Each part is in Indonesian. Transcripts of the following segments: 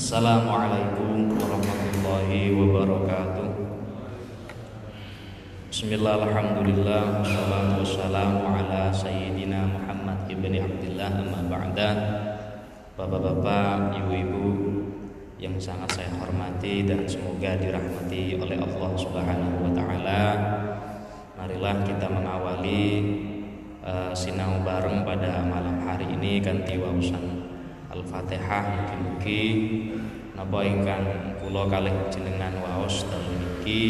Assalamualaikum warahmatullahi wabarakatuh. Bismillah, alhamdulillah Wassalatu wassalamu ala Sayyidina Muhammad ibn Abdullah Amma ba'da. Bapak-bapak, ibu-ibu Yang sangat saya hormati Dan semoga dirahmati oleh Allah subhanahu wa ta'ala. Marilah kita mengawali uh, Sinau bareng pada malam hari ini Ganti wausan Al-Fatihah mugi-mugi napa ingkang kula kalih jenengan waos dalu niki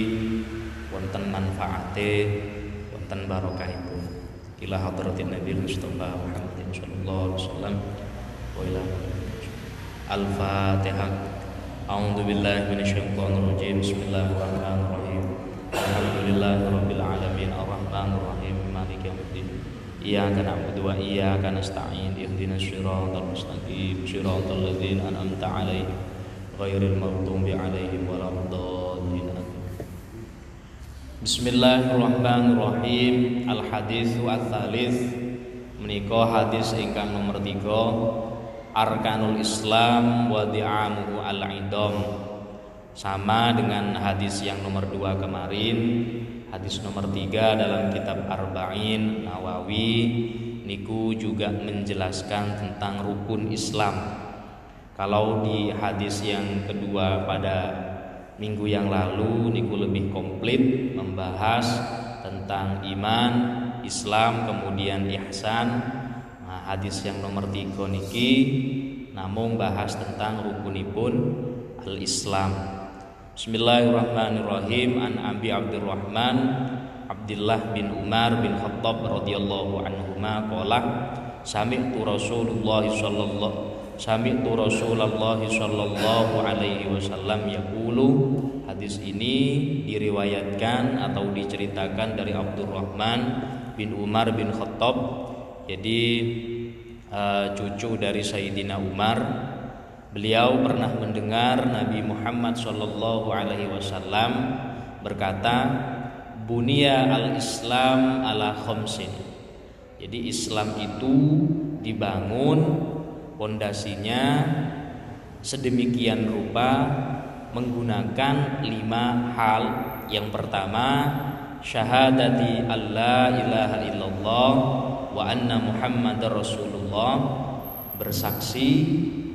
wonten manfaate wonten barokahipun. Ila hadratin Nabi Mustafa Muhammadin sallallahu alaihi wasallam wa ila Al-Fatihah. A'udzu billahi minasyaitonir rajim Bismillahirrahmanirrahim. Alhamdulillahirabbil alamin. Arrahmanir rahim maliki yaumiddin Iyyaka na'budu wa iyyaka nasta'in ihdinas siratal mustaqim siratal ladzina an'amta 'alaihim ghairil maghdubi 'alaihim waladdallin. Bismillahirrahmanirrahim. Al hadis wa tsalits menika hadis ingkang nomor 3 Arkanul Islam wa di'amuhu al-idam sama dengan hadis yang nomor 2 kemarin Hadis nomor tiga dalam kitab Arba'in Nawawi Niku juga menjelaskan tentang rukun Islam. Kalau di hadis yang kedua pada minggu yang lalu Niku lebih komplit membahas tentang iman, Islam, kemudian ihsan. Nah hadis yang nomor tiga niki Namun bahas tentang rukunipun al-Islam Bismillahirrahmanirrahim. An Abi Abdurrahman Abdullah bin Umar bin Khattab radhiyallahu anhuma qala sami'tu Rasulullah sallallahu sami'tu Rasulullah sallallahu alaihi wasallam yaqulu hadis ini diriwayatkan atau diceritakan dari Abdurrahman bin Umar bin Khattab jadi uh, cucu dari Sayyidina Umar Beliau pernah mendengar Nabi Muhammad Shallallahu Alaihi Wasallam berkata, "Bunia al-Islam ala khomsin." Jadi Islam itu dibangun pondasinya sedemikian rupa menggunakan lima hal. Yang pertama, syahadati Allah ilaha illallah wa anna Muhammadar Rasulullah bersaksi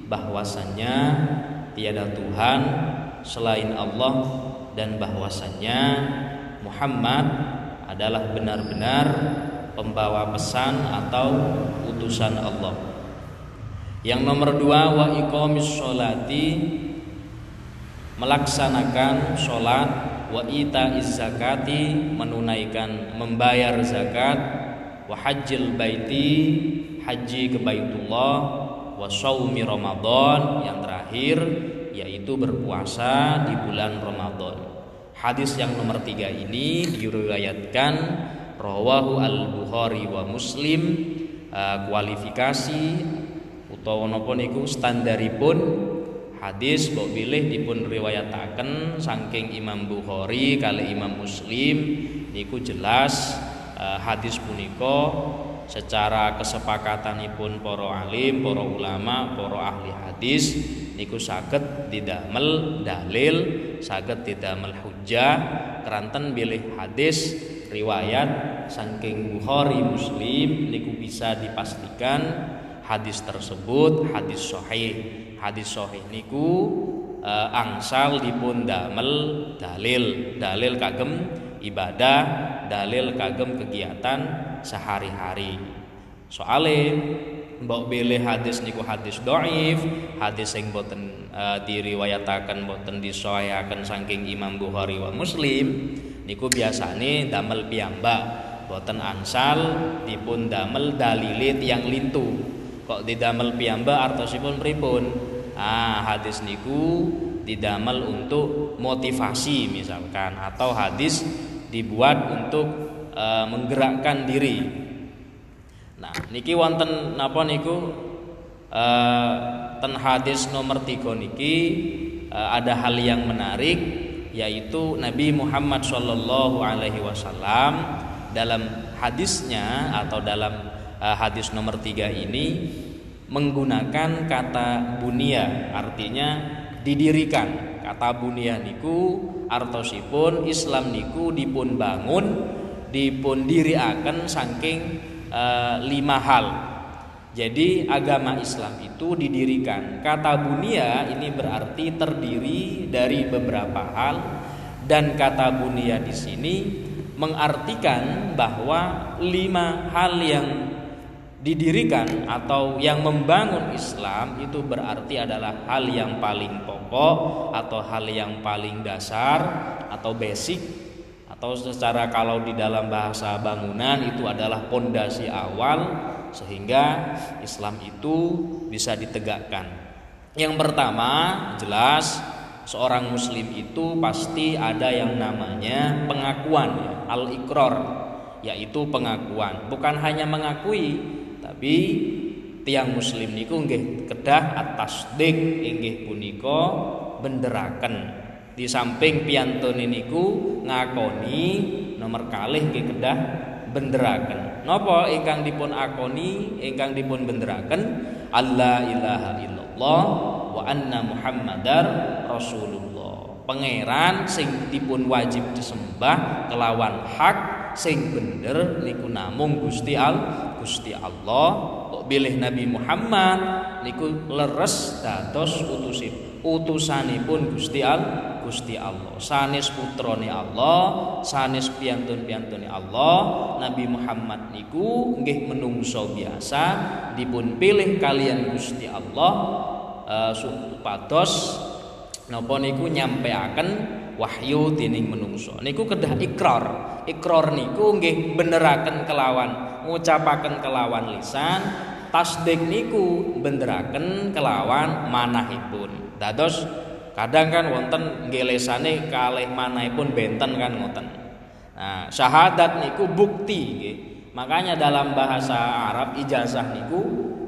bahwasannya tiada Tuhan selain Allah dan bahwasannya Muhammad adalah benar-benar pembawa pesan atau utusan Allah. Yang nomor dua wa iqamis sholati melaksanakan sholat wa ita zakati menunaikan membayar zakat wa hajjil baiti haji ke Baitullah wa saumi Ramadan yang terakhir yaitu berpuasa di bulan Ramadan. Hadis yang nomor tiga ini diriwayatkan rawahu al-Bukhari wa Muslim uh, kualifikasi utawa napa niku standaripun hadis mbok bilih dipun riwayataken saking Imam Bukhari kali Imam Muslim niku jelas uh, hadis punika secara kesepakatanipun para alim, para ulama, para ahli hadis niku saged didamel dalil, saged didamel hujjah keranten bilih hadis riwayat saking Bukhari Muslim niku bisa dipastikan hadis tersebut hadis sahih. Hadis sahih niku uh, angsal dipun damel dalil, dalil kagem ibadah, dalil kagem kegiatan sehari-hari. Soale mbok bilih hadis niku hadis doif, hadis yang boten uh, diriwayataken boten disoyaken saking Imam Bukhari wa Muslim niku biasane damel piyambak. Boten ansal dipun damel dalilit yang lintu. Kok didamel piyambak artosipun pripun? Ah hadis niku didamel untuk motivasi misalkan atau hadis dibuat untuk e, menggerakkan diri. Nah, niki wonten napa niku e, ten hadis nomor tiga niki e, ada hal yang menarik yaitu Nabi Muhammad Shallallahu Alaihi Wasallam dalam hadisnya atau dalam e, hadis nomor tiga ini menggunakan kata bunia artinya didirikan kata bunia niku artosipun Islam niku dipun bangun dipun diriaken saking e, lima hal. Jadi agama Islam itu didirikan. Kata bunia ini berarti terdiri dari beberapa hal. Dan kata bunia di sini mengartikan bahwa lima hal yang didirikan atau yang membangun Islam itu berarti adalah hal yang paling pokok atau hal yang paling dasar atau basic atau secara kalau di dalam bahasa bangunan itu adalah pondasi awal sehingga Islam itu bisa ditegakkan. Yang pertama jelas seorang muslim itu pasti ada yang namanya pengakuan ya, al-iqrar yaitu pengakuan bukan hanya mengakui tapi tiang muslim niku nggih kedah atas dik inggih punika benderaken di samping piantun niku ngakoni nomor kalih nggih kedah benderaken. Napa ingkang dipun akoni ingkang dipun benderaken? Allah ilaha illallah wa anna muhammadar rasulullah. Pangeran sing dipun wajib disembah kelawan hak sing bener niku namung Gusti Al Gusti Allah. Kok bilih Nabi Muhammad niku leres dados utusin utusanipun Gusti Al Gusti Allah. Sanes putrane Allah sanes piantun-piantune Allah. Nabi Muhammad niku nggih menungso biasa dipun pilih kalian Gusti Allah uh, supados napa niku nyampeaken wahyu dening menungso. Niku kedah ikrar ikrar niku nggih beneraken kelawan ngucapaken kelawan lisan. Tasdik niku benderaken kelawan manahipun. Dados kadang kan wonten nggih lesane kalih manahipun benten kan ngoten nah syahadat niku bukti makanya dalam bahasa Arab ijazah niku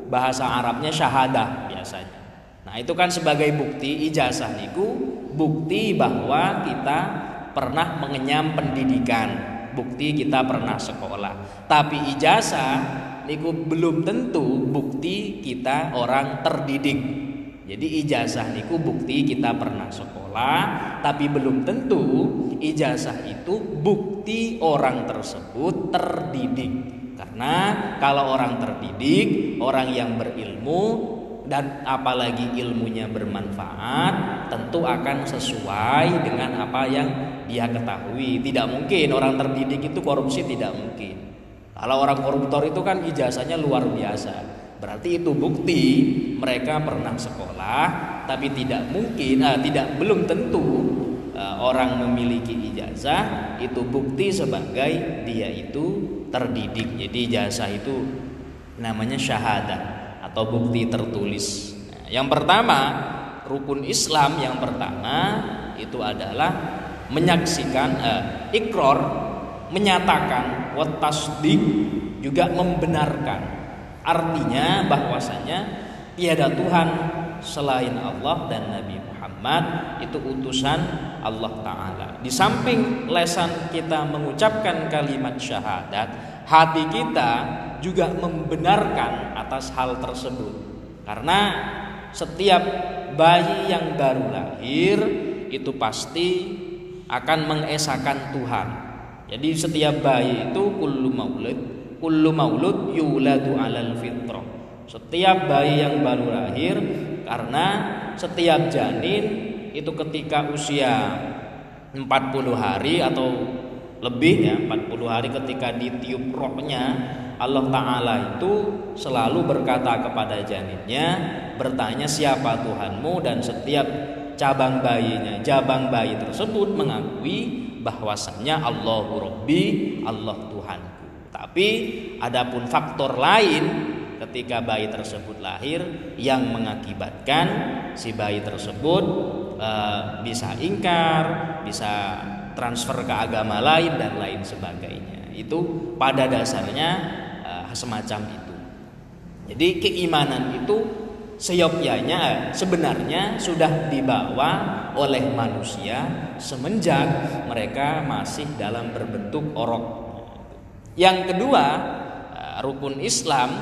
bahasa Arabnya syahadah biasanya nah itu kan sebagai bukti ijazah niku bukti bahwa kita pernah mengenyam pendidikan, bukti kita pernah sekolah. Tapi ijazah niku belum tentu bukti kita orang terdidik. Jadi ijazah niku bukti kita pernah sekolah, tapi belum tentu ijazah itu bukti orang tersebut terdidik. Karena kalau orang terdidik, orang yang berilmu dan apalagi ilmunya bermanfaat tentu akan sesuai dengan apa yang dia ketahui. Tidak mungkin orang terdidik itu korupsi tidak mungkin. Kalau orang koruptor itu kan ijazahnya luar biasa berarti itu bukti mereka pernah sekolah tapi tidak mungkin uh, tidak belum tentu uh, orang memiliki ijazah itu bukti sebagai dia itu terdidik jadi ijazah itu namanya syahadah atau bukti tertulis. Nah, yang pertama, rukun Islam yang pertama itu adalah menyaksikan eh, ikrar, menyatakan watasdik juga membenarkan. Artinya bahwasanya tiada Tuhan selain Allah dan Nabi Muhammad itu utusan Allah taala. Di samping lesan kita mengucapkan kalimat syahadat, hati kita juga membenarkan atas hal tersebut. Karena setiap bayi yang baru lahir itu pasti akan mengesahkan Tuhan. Jadi setiap bayi itu kullu maulud, kullu maulud yuladu alal fitrah. Setiap bayi yang baru lahir karena setiap janin itu ketika usia 40 hari atau lebih ya 40 hari ketika ditiup rohnya Allah Ta'ala itu selalu berkata kepada janinnya bertanya siapa Tuhanmu dan setiap cabang bayinya cabang bayi tersebut mengakui bahwasannya Allahu Rabbi Allah Tuhanku tapi adapun faktor lain ketika bayi tersebut lahir yang mengakibatkan si bayi tersebut e, bisa ingkar bisa transfer ke agama lain dan lain sebagainya. Itu pada dasarnya uh, semacam itu. Jadi keimanan itu seyogyanya sebenarnya sudah dibawa oleh manusia semenjak mereka masih dalam berbentuk orok. Yang kedua, uh, rukun Islam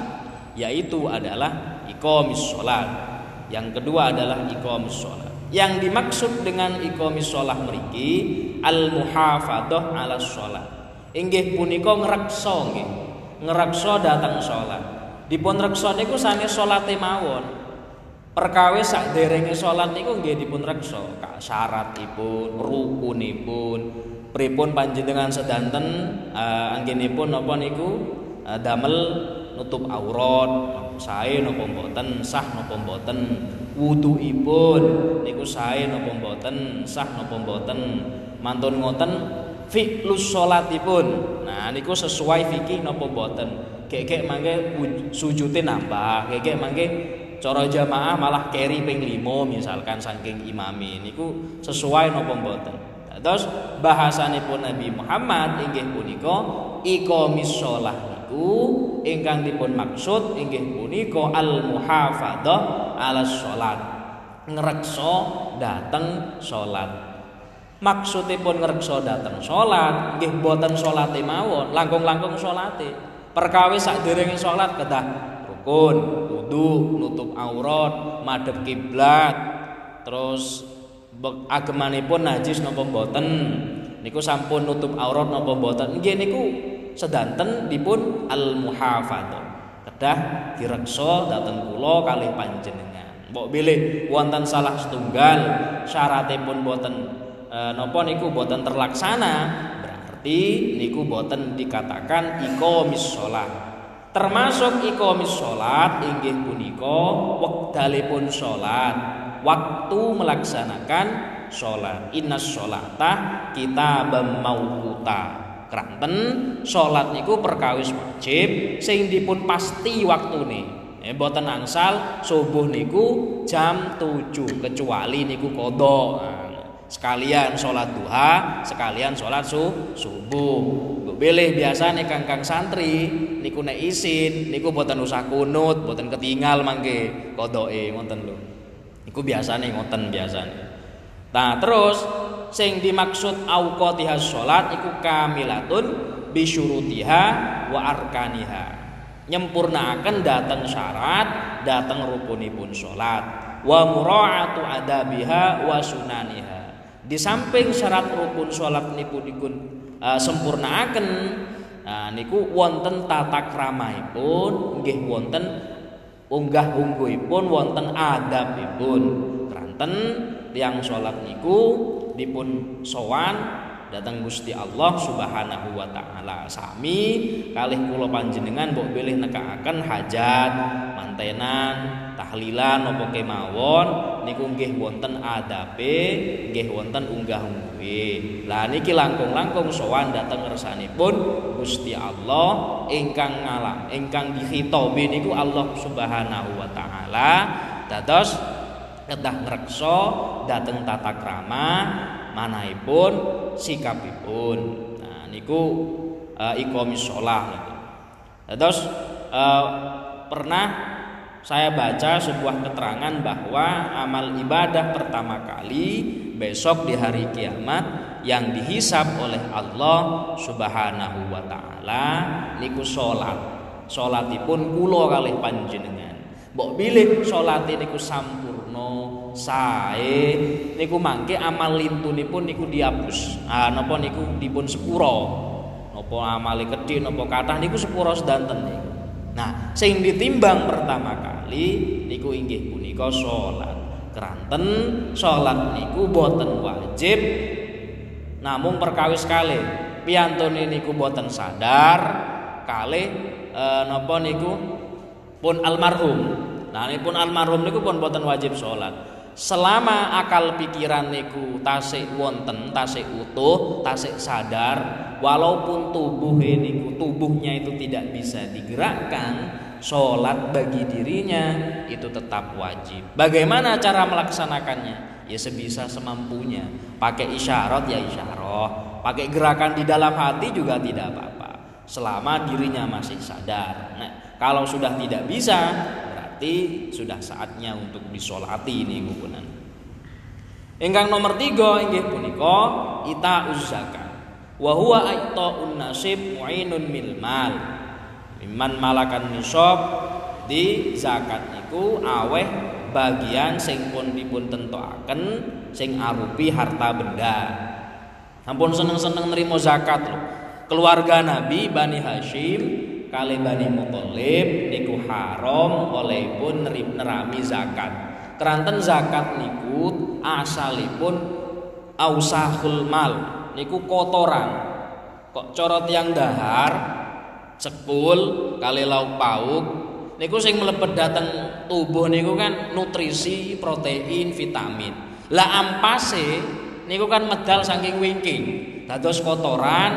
yaitu adalah iqamis sholat. Yang kedua adalah iqamis sholat. yang dimaksud dengan iqamis shalah mriki al muhafadzah ala shalah inggih punika ngreksa nggih. Ngreksa dateng salat dipun reksa niku sanes salate mawon. Perkawis sak derenge salat niku nggih dipun reksa. Syaratipun rukunipun pripun panjenengan sedanten uh, anggenipun napa niku? Uh, damel nutup aurat sae napa mboten sah napa mboten. Wuduipun niku sae napa mboten sah napa mboten. Mantun ngoten fi'lus salatipun nah niku sesuai fikih napa mboten. Kek mangke sujute nambah kek mangke cara jamaah malah keri ping 5 misalkan saking imami. Niku sesuai napa mboten terus bahasanipun Nabi Muhammad inggih punika iqamis shalah niku ingkang dipun maksud inggih punika al muhafadzah ala salat ngreksa dateng salat maksudipun ngreksa dateng salat nggih boten salate mawon langkung-langkung salate perkawis sakderenge salat kedah rukun wudu nutup aurat madhep kiblat terus agemanipun najis napa mboten? Niku sampun nutup aurat napa mboten? Nggih niku sedanten dipun al muhafadzah kedah direksa dateng kula kalih panjenengan. Mbok bilih wonten salah setunggal syaratipun boten e, napa niku boten terlaksana berarti niku boten dikatakan iqamis shalah. Termasuk iqamis salat inggih punika wekdalipun salat waktu melaksanakan salat inna sholata kita mauquta kranten salat niku perkawis wajib sing dipun pasti waktune. Eh boten angsal subuh niku jam 7 kecuali niku kodok nah, sekalian sholat duha sekalian sholat su subuh. Pilih biasa nih kangkang santri niku nek isin niku boten usah kunut boten ketinggal mangke kodoke ngoten lho niku biasa nih ngoten biasa nah terus sing dimaksud auqatihas salat iku kamilatun bisyurutiha wa arkaniha. Nyempurnaaken dateng syarat dateng rukunipun salat wa mura'atu adabiha wa sunaniha. Di samping syarat rukun salat niku dipun uh, sempurnaaken nah niku wonten tata kramaipun nggih wonten unggah ungguhipun wonten adabipun. Kranten tiang salat niku dipun sowan datang Gusti Allah Subhanahu wa taala. Sami kalih kula panjenengan mbok bilih nekaaken hajat mantenan tahlilan napa kemawon niku nggih wonten adabe nggih wonten unggah-ungguhe lah niki langkung-langkung sowan dhateng ngersanipun Gusti Allah ingkang ngalam ingkang dikhitobi niku Allah Subhanahu wa taala. Dados kedah ngreksa dateng tata krama manahipun sikapipun. Nah niku uh, iqamis shalah niku. Uh, pernah saya baca sebuah keterangan bahwa amal ibadah pertama kali besok di hari kiamat yang dihisap oleh Allah Subhanahu wa taala niku salat. Salatipun kula kalih panjenengan. Mbok bilih salat niku sampun sae niku mangke amal lintunipun niku dihapus. Ah napa niku dipun sepuro. Napa amale kedhi napa kathah niku sepuro sedanten niku. Nah, sing ditimbang pertama kali niku inggih punika salat. Keranten salat niku boten wajib namung perkawis kali piyantune niku boten sadar kali e, napa niku pun almarhum. Nah, ini pun almarhum niku pun boten wajib salat selama akal pikiran niku tasik wonten tasik utuh tasik sadar walaupun tubuh niku tubuhnya itu tidak bisa digerakkan sholat bagi dirinya itu tetap wajib bagaimana cara melaksanakannya ya sebisa semampunya pakai isyarat ya isyarat pakai gerakan di dalam hati juga tidak apa-apa selama dirinya masih sadar nah kalau sudah tidak bisa berarti sudah saatnya untuk disolati ini gugunan. Ingkang nomor tiga inggih punika ita zakat. Wa huwa aita'un nasib mu'inun mil mal. Mimman malakan nisab Jadi zakat niku aweh bagian sing pun dipun tentokaken sing arupi harta benda. Ampun seneng-seneng nerimo zakat loh. Keluarga Nabi Bani Hashim kali Bani Muthalib niku haram olehipun nerami zakat. Keranten zakat niku asalipun ausahul mal niku kotoran. Kok corot yang dahar cekul kali lauk pauk niku sing mlebet dateng tubuh niku kan nutrisi, protein, vitamin. Lah ampase niku kan medal saking wingking. Dados kotoran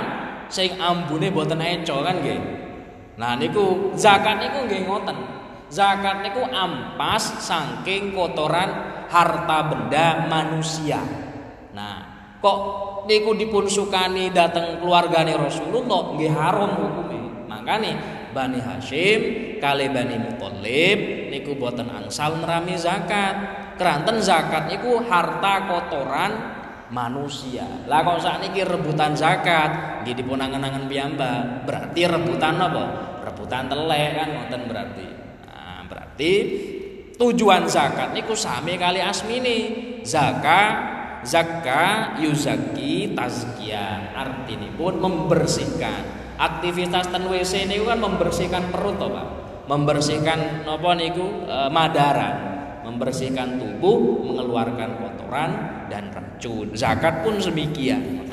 sing ambune boten eco kan nggih. Nah niku zakat niku nggih ngoten. Zakat niku ampas saking kotoran harta benda manusia. Nah, kok niku dipun sukani dateng keluargane Rasulullah nggih haram hukume. Makane Bani Hashim kali Bani Muthalib niku boten angsal nerami zakat. Keranten zakat niku harta kotoran manusia. Lah kok sakniki rebutan zakat nggih dipun angen-angen piyambak. Berarti rebutan apa? Rebutan telek kan ngoten berarti. Nah, berarti tujuan zakat niku sami kali asmini. Zakat zakka yuzaki tazkiyah artinipun membersihkan aktivitas ten WC ini kan membersihkan perut toh Pak. Membersihkan napa niku e, madara, membersihkan tubuh, mengeluarkan kotoran dan racun. Zakat pun semikian,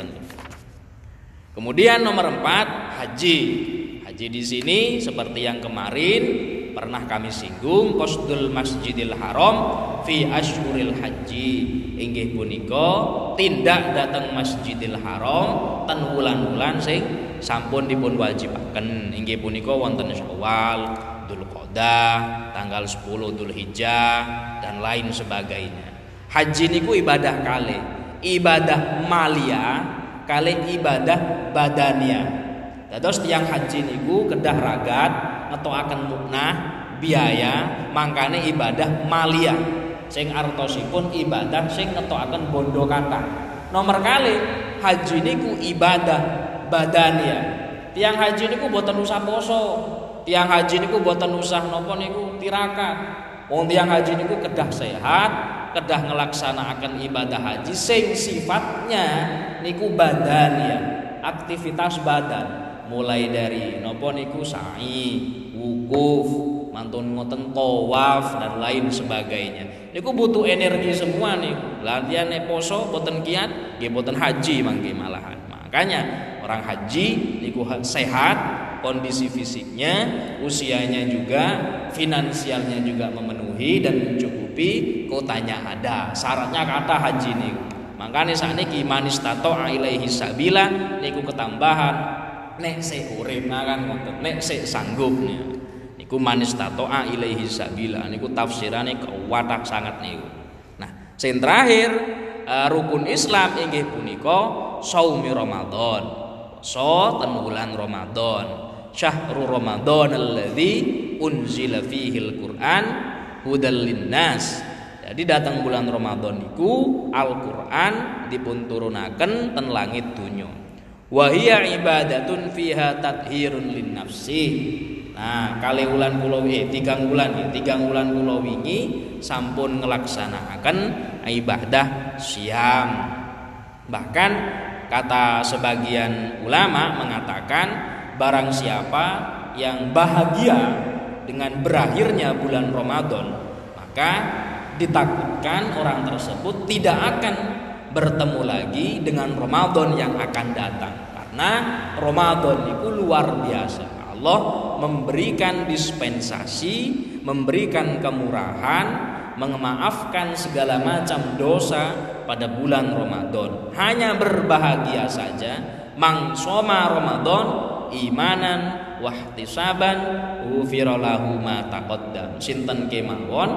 Kemudian nomor empat haji. Haji di sini seperti yang kemarin pernah kami singgung qasdul Masjidil Haram fi ashuril haji inggih punika tindak datang Masjidil Haram ten wulan-wulan sing sampun dipun wajibaken inggih punika wonten Syawal, Dzulqa'dah, tanggal 10 Dzulhijjah dan lain sebagainya. Haji niku ibadah kali, ibadah malia kali ibadah badania. Dados tiang haji niku kedah ragat akan muknah biaya mangkane ibadah malia sing artosipun ibadah sing akan bondo kata. Nomor kali haji niku ibadah badan ya. Tiang haji niku boten usah poso. Tiang haji niku boten usah nopo niku tirakat. Wong tiang haji niku kedah sehat, kedah ngelaksanakan ibadah haji sing sifatnya niku badan ya, aktivitas badan. Mulai dari nopo niku sa'i, wukuf, mantun ngoten tawaf dan lain sebagainya. Niku butuh energi semua nih. Latihan poso boten kiat, nggih boten haji mangke malahan. Makanya orang haji niku sehat, kondisi fisiknya, usianya juga, finansialnya juga memenuhi dan mencukupi, kotanya ada. Syaratnya kata haji niku. Makanya saat ini manis tato ilaihi sabila niku ketambahan nek se urip kan ngoten nek se sanggup. Niku manis tato ilaihi sabila niku tafsirane kuwatah sangat niku. Nah, sing terakhir uh, rukun Islam inggih punika saumi Ramadan. So ten bulan Ramadan. Syahrul Ramadan alladzi unzila fihi al-Qur'an hudal linnas. Jadi datang bulan Ramadan niku Al-Qur'an dipun turunaken ten langit dunya. Wa hiya ibadatun fiha tathirun lin nafsi. Nah, kali bulan pulau eh tiga bulan ya, tiga bulan pulau wingi sampun ngelaksanakan ibadah siam. Bahkan kata sebagian ulama mengatakan barang siapa yang bahagia dengan berakhirnya bulan Ramadan, maka ditakutkan orang tersebut tidak akan bertemu lagi dengan Ramadan yang akan datang. Karena Ramadan itu luar biasa Allah memberikan dispensasi, memberikan kemurahan, memaafkan segala macam dosa pada bulan Ramadan. Hanya berbahagia saja. Mang soma Ramadan imanan wahtisaban ufiralahu ma taqaddam. Sinten kemawon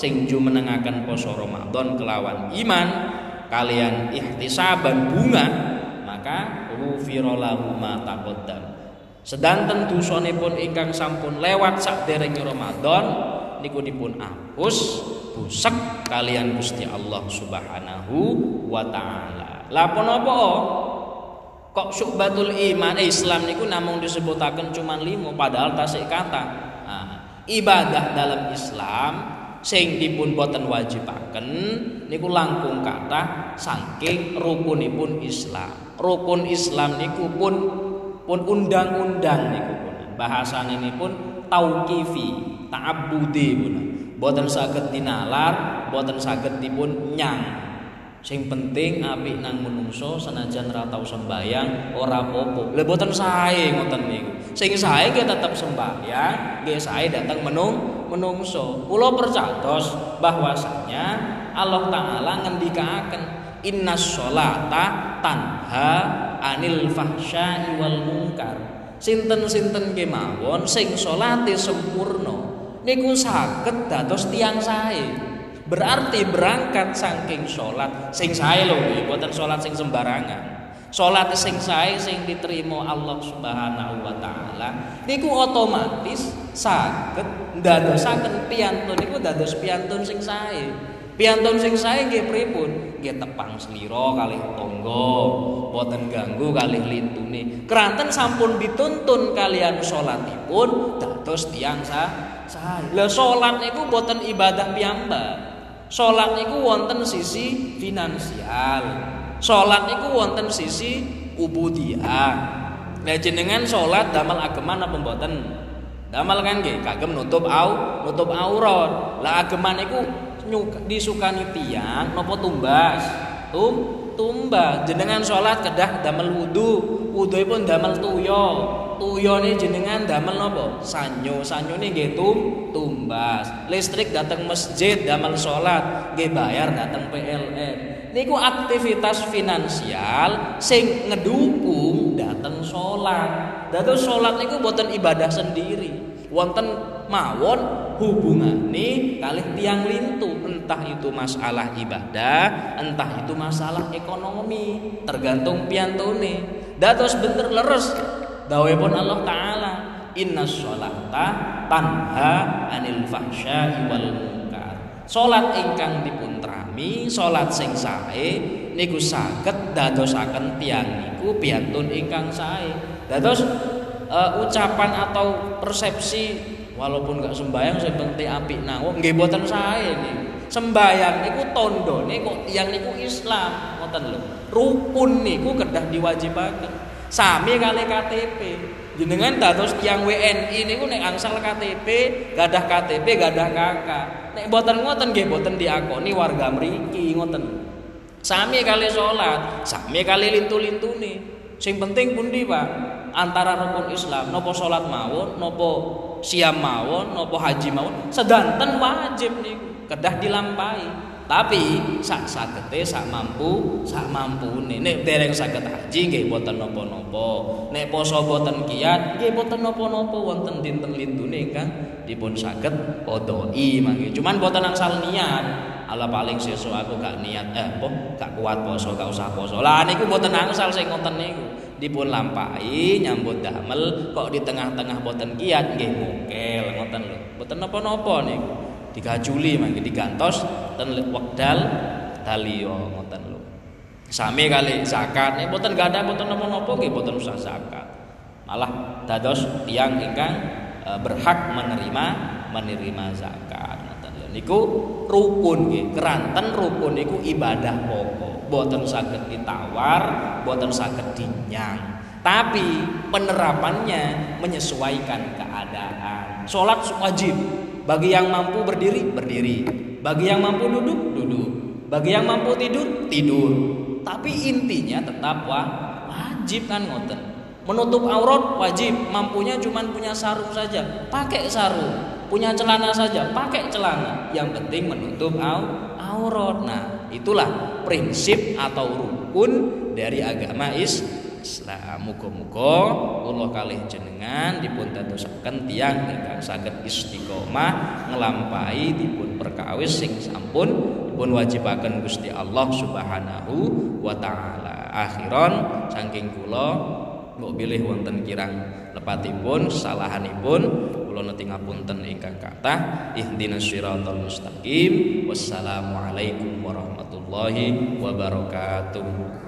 sing jumenengaken poso Ramadan kelawan iman kalian ihtisaban bunga maka ufiralahu ma taqaddam Sedanten pun ingkang sampun lewat saderenge Ramadan niku dipun hapus busek kalian Gusti Allah Subhanahu wa taala. Lah apa kok syubatul iman eh, Islam niku namung disebutaken cuman limo padahal tasik kata. Nah, ibadah dalam Islam sing dipun boten wajibaken niku langkung kata saking rukunipun Islam. Rukun Islam niku pun pun undang-undang niku pun. Bahasane ini pun tauqifi, ta'abbudi pun. Boten saged dinalar, boten saged dipun nyang. Sing penting apik nang menungso senajan ra tau sembayang ora apa-apa. Lha boten sae ngoten niku. Sing sae nggih tetep sembayang, nggih sae datang menung menungso. Kula percatos bahwasanya Allah taala ngendikaaken innas sholata tanha anil fahsya'i wal munkar. Sinten-sinten kemawon sing salate sempurna niku saged dados tiang sae. Berarti berangkat saking sholat sing sae lho boten sholat sing sembarangan. Sholat sing sae sing diterima Allah Subhanahu wa taala niku otomatis saged ndadosaken piyantun niku dados piyantun sing sae. Piyantun sing sae nggih pripun? Nggih tepang slira kalih tangga, boten ganggu kalih lintune. Keranten sampun dituntun kalian salatipun dados tiyang sae. Lah salat niku boten ibadah piyambak. Salat niku wonten sisi finansial. Salat niku wonten sisi ubudiyah. Nah jenengan salat damel ageman apa mboten? Damel kan nggih kagem nutup au, nutup aurat. Lah ageman niku disukani tiang napa tumbas? Tum tumbas. Jenengan salat kedah damel wudu, wudhuipun damel tuyo tuyone jenengan damel napa? Sanyo. Sanyone nggih tum tumbas. Listrik datang masjid damel salat, nggih bayar datang PLN. Niku aktivitas finansial sing ngedukung datang salat. Dados salat niku boten ibadah sendiri. Wonten mawon hubungane kalih tiang lintu entah itu masalah ibadah entah itu masalah ekonomi tergantung piantone dados bener leres Dawuhipun Allah taala, "Inna sholata tanha anil fahsya'i wal munkar." Salat ingkang dipun trami, sing sae niku saged dadosaken tiang niku piantun ingkang sae. Dados uh, ucapan atau persepsi walaupun gak sembayang sing penting apik nawon nggih boten sae niku. Sembayang niku tandane kok tiang niku Islam, ngoten lho. Rukun niku kedah diwajibaken. Sami kali KTP. Jenengan dados tiang WNI niku nek angsal KTP, gadah KTP, gadah KK. Nek boten ngoten nggih boten diakoni warga mriki ngoten. Sami kali salat, sami kali lintu-lintune. Sing penting pundi, Pak? Antara rukun Islam, nopo salat mawon, nopo siam mawon, nopo haji mawon, sedanten wajib niku kedah dilampahi. Tapi sak sagete sak mampu, sak mampune. Nek dereng saged haji nggih boten napa-napa. Nek poso boten kiat nggih boten napa-napa wonten dinten lintune ingkang dipun saged podoi mangke. Cuman boten angsal niat. Ala paling sesuk aku gak niat eh apa gak kuat poso gak usah poso. Lah niku boten angsal sing ngoten niku. Dipun lampahi nyambut damel kok di tengah-tengah boten kiat nggih mukel ngoten lho. Boten napa-napa niku. 3 Juli mangke digantos ten wekdal taliyo ngoten lho. Sami kali zakat nih boten gak ada boten napa-napa nggih boten usah zakat. Malah dados tiang ingkang e, berhak menerima menerima zakat ngoten lho. Niku rukun nggih. Keranten rukun niku ibadah pokok. Boten saged ditawar, boten saged dinyang. Tapi penerapannya menyesuaikan keadaan. Sholat wajib, bagi yang mampu berdiri, berdiri. Bagi yang mampu duduk, duduk. Bagi yang mampu tidur, tidur. Tapi intinya tetap wah, wajib kan ngoten. Menutup aurat wajib, mampunya cuma punya sarung saja, pakai sarung. Punya celana saja, pakai celana. Yang penting menutup aurat. Nah, itulah prinsip atau rukun dari agama Islam. Muga-muga kula kalih jenengan dipun dadosaken tiyang ingkang saged istiqomah nglampahi dipun perkawis sing sampun dipun wajibaken Gusti Allah Subhanahu wa taala. Akhiron saking kula mbok bilih wonten kirang lepatipun salahanipun kula neti ngapunten ingkang kathah ihdinas siratal mustaqim. Wassalamualaikum warahmatullahi wabarakatuh